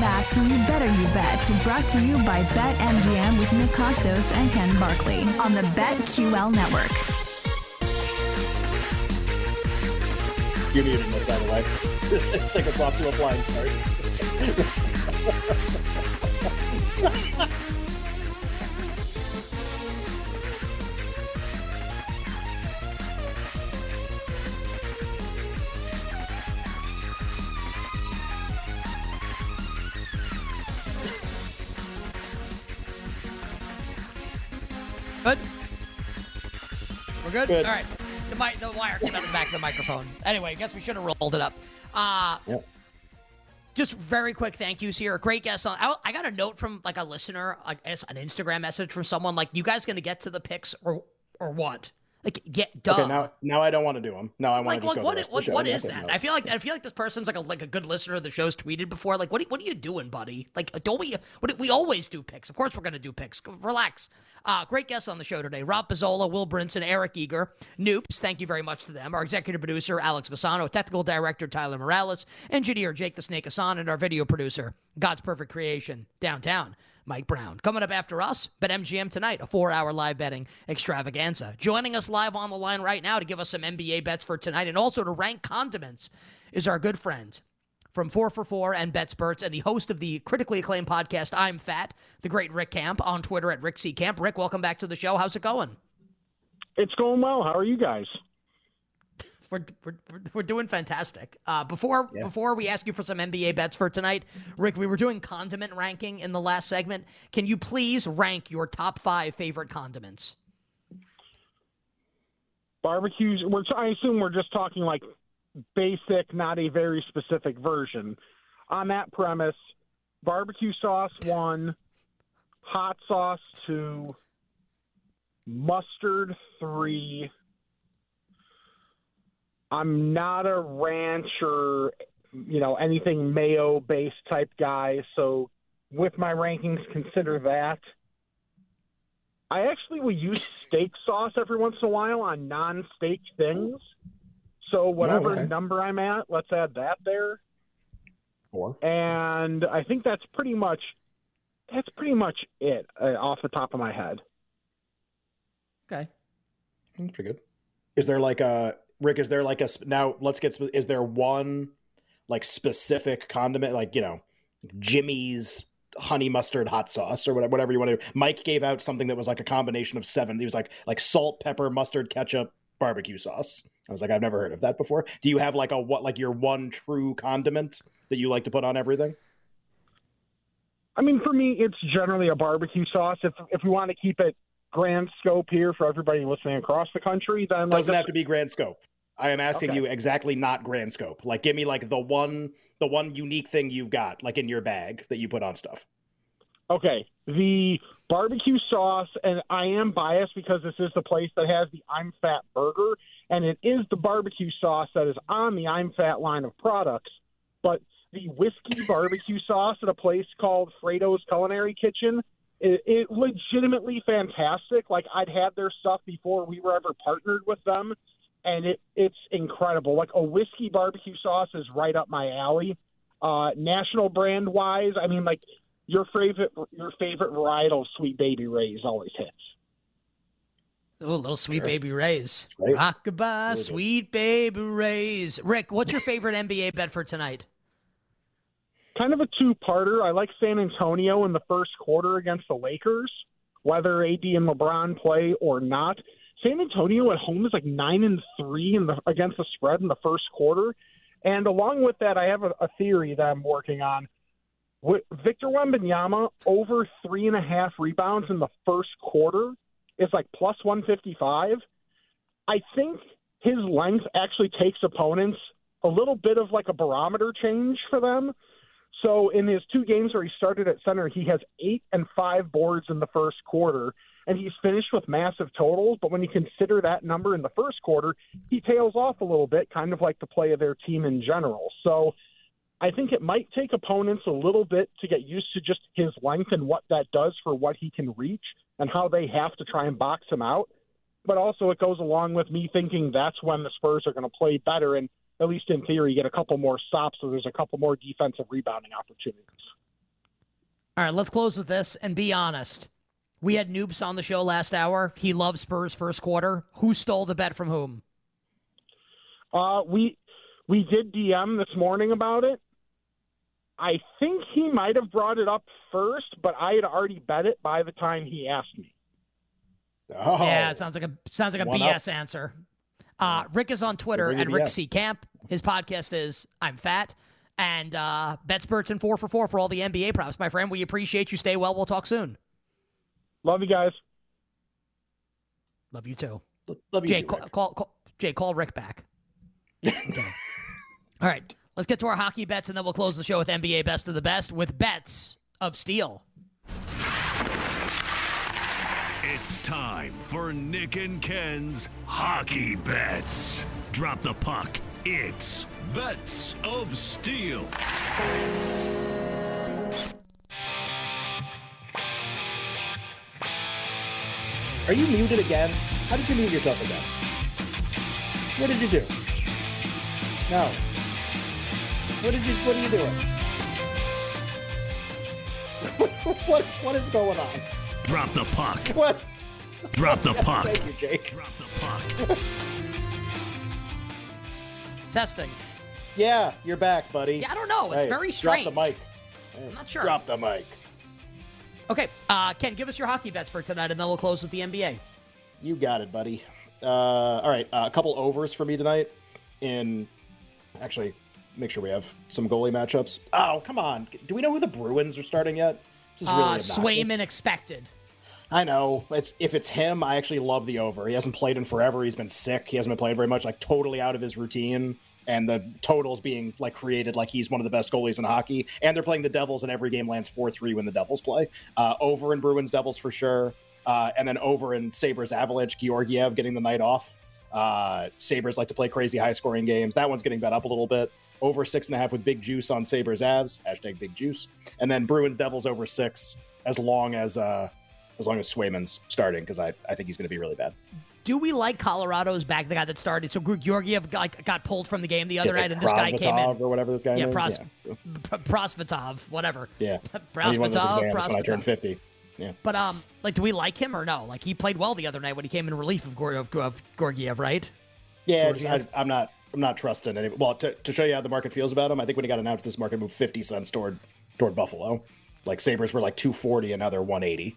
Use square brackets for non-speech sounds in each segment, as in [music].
Back to You Better You Bet, brought to you by BetMGM with Nick Kostos and Ken Barkley on the BetQL network. Muted, Nick, by the way. Six seconds off to a flying start. [laughs] We're good. Good. All right. The mic, the wire came out the back of the microphone. Anyway, I guess we should have rolled it up. Uh, Yep. Just very quick thank yous here. Great guest on. I, I got a note from like a listener, I guess an Instagram message from someone like, "You guys gonna get to the picks or or what?" Like, get done. Okay, now now I don't want to do them. Now I want like, to just like go what the is, rest of what, what is that? I feel like I feel like this person's like a like a good listener of the show's tweeted before. Like, what are- what are you doing, buddy? Like, don't we? What we always do picks. Of course, we're gonna do picks. Relax. Uh, great guests on the show today: Rob Pizzola, Will Brinson, Eric Eager, Noops. Thank you very much to them. Our executive producer Alex Vasano, technical director Tyler Morales, engineer Jake the Snake Asan, and our video producer God's Perfect Creation downtown. Mike Brown. Coming up after us, Bet MGM tonight, a four hour live betting extravaganza. Joining us live on the line right now to give us some NBA bets for tonight and also to rank condiments is our good friend from 4 for 4 and BetSperts and the host of the critically acclaimed podcast, I'm Fat, the great Rick Camp on Twitter at Rick C. Camp. Rick, welcome back to the show. How's it going? It's going well. How are you guys? We're, we're, we're- we're doing fantastic. Uh, before before we ask you for some NBA bets for tonight, Rick, we were doing condiment ranking in the last segment. Can you please rank your top five favorite condiments? Barbecues. We're, I assume we're just talking like basic, not a very specific version. On that premise, barbecue sauce one, hot sauce two, mustard three. I'm not a ranch or you know anything mayo based type guy, so with my rankings, consider that. I actually will use steak sauce every once in a while on non-steak things. So whatever okay. number I'm at, let's add that there. Four. And I think that's pretty much that's pretty much it uh, off the top of my head. Okay. Mm, Pretty good. Is there like a Rick? Is there like a now? Let's get. Is there one like specific condiment, like you know, Jimmy's honey mustard hot sauce or whatever, whatever you want to? do? Mike gave out something that was like a combination of seven. He was like like salt, pepper, mustard, ketchup, barbecue sauce. I was like, I've never heard of that before. Do you have like a what like your one true condiment that you like to put on everything? I mean, for me, it's generally a barbecue sauce. If if we want to keep it grand scope here for everybody listening across the country, then like doesn't have to be grand scope. I am asking Okay. you exactly not grand scope. Like give me like the one the one unique thing you've got like in your bag that you put on stuff. Okay, the barbecue sauce, and I am biased because this is the place that has the I'm Fat burger, and it is the barbecue sauce that is on the I'm Fat line of products. But the whiskey barbecue sauce at a place called Fredo's Culinary Kitchen, it, it legitimately fantastic. Like I'd had their stuff before we were ever partnered with them, and it it's incredible. Like a whiskey barbecue sauce is right up my alley. Uh, national brand wise, I mean, like your favorite your favorite varietal of Sweet Baby Ray's always hits. Oh, little sweet Sure. baby Rays. Right. Rockabye, Really sweet baby Rays. Rick, what's your favorite NBA bet for tonight? kind of a two-parter. I like San Antonio in the first quarter against the Lakers, whether AD and LeBron play or not. San Antonio at home is like nine and three in the against the spread in the first quarter, and along with that, I have a, a theory that I'm working on. Victor Wembanyama over three and a half rebounds in the first quarter is like plus 155. I think his length actually takes opponents a little bit of like a barometer change for them. So in his two games where he started at center, he has eight and five boards in the first quarter, and he's finished with massive totals. But when you consider that number in the first quarter, he tails off a little bit, kind of like the play of their team in general. So I think it might take opponents a little bit to get used to just his length and what that does for what he can reach and how they have to try and box him out. But also, it goes along with me thinking that's when the Spurs are going to play better and, at least in theory, get a couple more stops so there's a couple more defensive rebounding opportunities. All right, let's close with this and be honest. We had Noops on the show last hour. He loves Spurs first quarter. Who stole the bet from whom? Uh, we we did DM this morning about it. I think he might have brought it up first, but I had already bet it by the time he asked me. Oh, Yeah, it sounds like a sounds like a BS ups. answer. Uh, Rick is on Twitter at the Rick BS. C Camp. His podcast is I'm Fat. And uh, BetSperts and four for four for all the NBA props. My friend, we appreciate you. Stay well. We'll talk soon. Love you guys. Love you too. love you Jay, too, call, Rick. call, call Jay, call Rick back. Okay. All right, let's get to our hockey bets, and then we'll close the show with NBA Best of the Best with bets of steel. It's time for Nick and Ken's Hockey Bets. Drop the puck. It's Bets of Steel. Are you muted again? How did you mute yourself again? What did you do? No. What did you? What are you doing? [laughs] what? What is going on? Drop the puck. What? Drop the [laughs] puck. Thank you, Jake. Drop the puck. [laughs] Testing. Yeah, you're back, buddy. Yeah, I don't know. It's Hey, very strange. Drop the mic. I'm not sure. Drop the mic. Okay, uh, Ken, give us your hockey bets for tonight, and then we'll close with the NBA. You got it, buddy. Uh, all right, uh, a couple overs for me tonight. In actually, make sure we have some goalie matchups. Oh, come on! Do we know who the Bruins are starting yet? This is really Uh, obnoxious. Swayman expected. I know. It's if it's him, I actually love the over. He hasn't played in forever. He's been sick. He hasn't been playing very much. Like totally out of his routine. And the totals being like created like he's one of the best goalies in hockey. And they're playing the Devils, and every game lands four three when the Devils play. Uh, over in Bruins Devils for sure. Uh, and then over in Sabres Avalanche, Georgiev getting the night off. Uh, Sabres like to play crazy high scoring games. That one's getting bet up a little bit. Over six and a half with big juice on Sabres Avs. Hashtag big juice. And then Bruins Devils over six as long as uh, as long as Swayman's starting because I, I think he's going to be really bad. Do we like Colorado's back, the guy that started? So Georgiev got, got pulled from the game the other night, and this guy came in. Prosvetov or whatever this guy Yeah. Pros- yeah. Prosvetov, whatever. Yeah. [laughs] I mean, one of those Prosvetov, when I turned 50. Yeah. But um, like, do we like him or no? Like, he played well the other night when he came in relief of, Gor- of, of Gorgiev, right? Yeah, Georgiev? I, I'm not. I'm not trusting any. Well, to, to show you how the market feels about him, I think when he got announced, this market moved 50 cents toward toward Buffalo. Like Sabres were like 240, and now they're 180.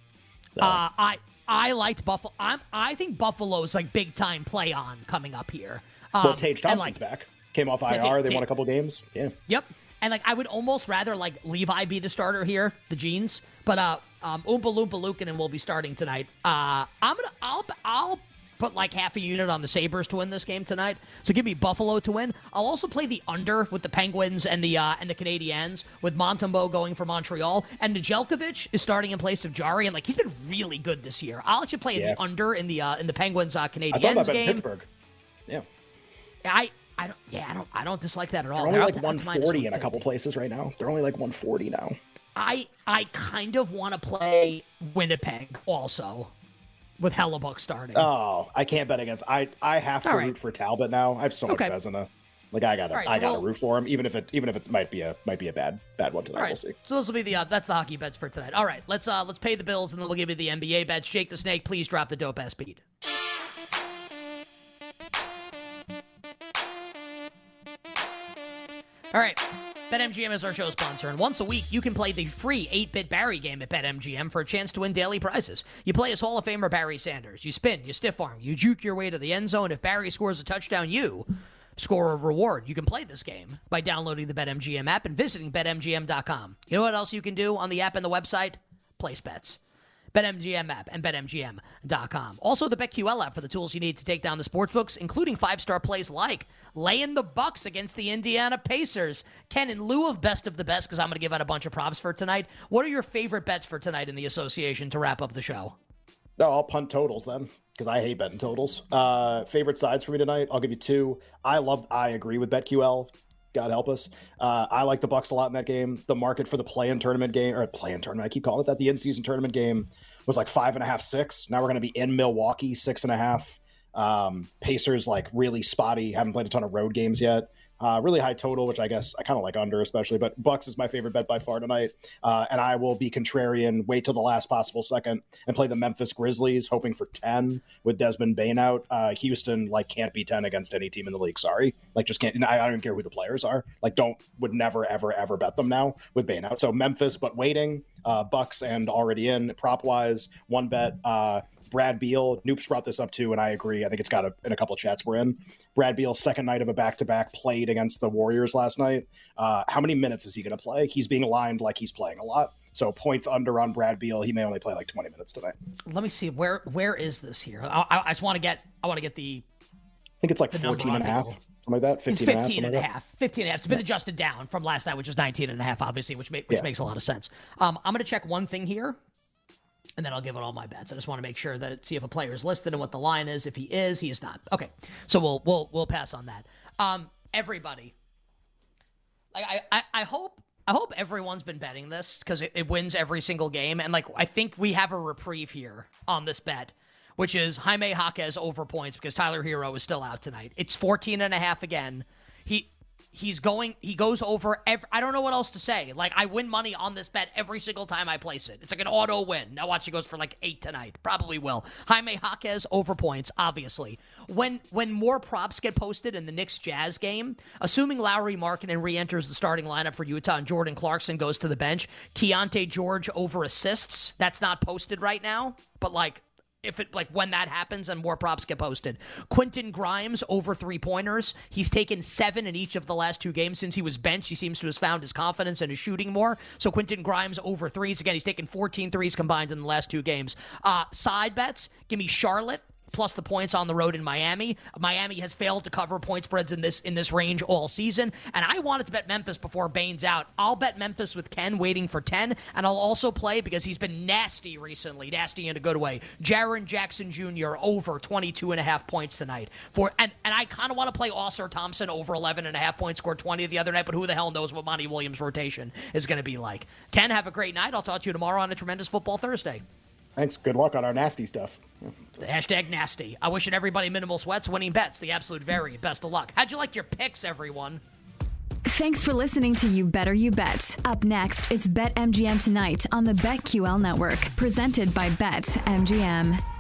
Uh, I I liked Buffalo. I'm I think Buffalo's like big time play on coming up here. Um, well, Tage Thompson's like, back. Came off IR. They won a couple games. Yeah. Yep. And like I would almost rather like Levi be the starter here, the jeans. But uh um Oompa Loompa Luukkonen will be starting tonight. Uh I'm gonna I'll I'll put like half a unit on the Sabres to win this game tonight. So give me Buffalo to win. I'll also play the under with the Penguins and the uh and the Canadiens with Montembeault going for Montreal. And Nedeljkovic is starting in place of Jarry, and like he's been really good this year. I'll actually play Yeah. the under in the uh in the Penguins uh I thought Canadiens about game. Pittsburgh. Yeah. I I don't yeah, I don't I don't dislike that at all. They're only They're like to- minus 140 in a couple places right now. They're only like 140 now. I I kind of want to play Winnipeg also with Hellebuyck starting. Oh, I can't bet against. I I have to All right. root for Talbot now. I have so much Okay. Vezina. Like I gotta right, I so gotta we'll- root for him, even if it even if it might be a might be a bad bad one tonight. Right, We'll see. so this will be the uh, that's the hockey bets for tonight. All right, let's uh let's pay the bills and then we'll give you the NBA bets. Jake the Snake, please drop the dope ass beat. All right, BetMGM is our show sponsor, and once a week you can play the free 8-bit Barry game at BetMGM for a chance to win daily prizes. You play as Hall of Famer Barry Sanders. You spin, you stiff arm, you juke your way to the end zone. If Barry scores a touchdown, you score a reward. You can play this game by downloading the BetMGM app and visiting BetMGM.com. You know what else you can do on the app and the website? Place bets. BetMGM app and BetMGM.com. Also, the BetQL app for the tools you need to take down the sportsbooks, including five-star plays like laying the Bucks against the Indiana Pacers. Ken, in lieu of best of the best, because I'm going to give out a bunch of props for tonight, what are your favorite bets for tonight in the association to wrap up the show? No, I'll punt totals then because I hate betting totals. Uh, favorite sides for me tonight? I'll give you two. I love. I agree with BetQL. God help us. Uh, I like the Bucks a lot in that game. The market for the play-in tournament game or play-in tournament, I keep calling it that. The in-season tournament game was like five and a half, six. Now we're going to be in Milwaukee, six and a half. Um, Pacers like really spotty. Haven't played a ton of road games yet. Uh, really high total, which I guess I kind of like under, especially. But Bucks is my favorite bet by far tonight, uh, and I will be contrarian. Wait till the last possible second and play the Memphis Grizzlies, hoping for ten with Desmond Bane out. Uh, Houston like can't be ten against any team in the league. Sorry, like just can't. I, I don't even care who the players are. Like don't would never ever ever bet them now with Bane out. So Memphis, but waiting. Uh, Bucks and already in prop wise, one bet. Brad Beal, Noops brought this up too, and I agree. I think it's got a, in a couple of chats we're in. Brad Beal's second night of a back to back played against the Warriors last night. Uh, how many minutes is he going to play? He's being lined like he's playing a lot. So points under on Brad Beal. He may only play like 20 minutes tonight. Let me see where where is this here. I, I, I just want to get I want to get the. I think it's like 14 and a half. Something like that. 15 it's 15 and, a half. 15 and a half. It's been yeah. adjusted down from last night, which is 19 and a half, obviously, which, which yeah. makes a lot of sense. Um, I'm going to check one thing here and then I'll give it all my bets. I just want to make sure that see if a player is listed and what the line is. If he is, he is not. Okay, so we'll we'll we'll pass on that. Um, everybody, like I I, I hope I hope everyone's been betting this because it, it wins every single game, and like I think we have a reprieve here on this bet. Which is Jaime Jaquez over points because Tyler Herro is still out tonight. It's 14 and a half again. He he's going he goes over every, I don't know what else to say. Like I win money on this bet every single time I place it. It's like an auto win. Now watch he goes for like 8 tonight. Probably will. Jaime Jaquez over points obviously. When when more props get posted in the Knicks Jazz game, assuming Lauri Markkanen re-enters the starting lineup for Utah and Jordan Clarkson goes to the bench, Keyonte George over assists. That's not posted right now, but like if it like when that happens and more props get posted. Quentin Grimes over three pointers. He's taken seven in each of the last two games since he was benched. He seems to have found his confidence and is shooting more. So Quentin Grimes over threes. Again, he's taken 14 threes combined in the last two games. Uh, side bets, give me Charlotte plus the points on the road in Miami. Miami has failed to cover point spreads in this in this range all season, and I wanted to bet Memphis before Bane's out. I'll bet Memphis with Ken waiting for 10, and I'll also play because he's been nasty recently, nasty in a good way. Jaren Jackson Jr. over 22 and a half points tonight. For and and I kind of want to play Ausar Thompson over 11 and a half points, scored 20 the other night, but who the hell knows what Monty Williams' rotation is going to be like. Ken, have a great night. I'll talk to you tomorrow on a tremendous football Thursday. Thanks. Good luck on our nasty stuff. Hashtag nasty. I wishing everybody minimal sweats, winning bets, the absolute very best of luck. How'd you like your picks, everyone? Thanks for listening to You Better You Bet. Up next, it's Bet MGM tonight on the BetQL network, presented by Bet MGM.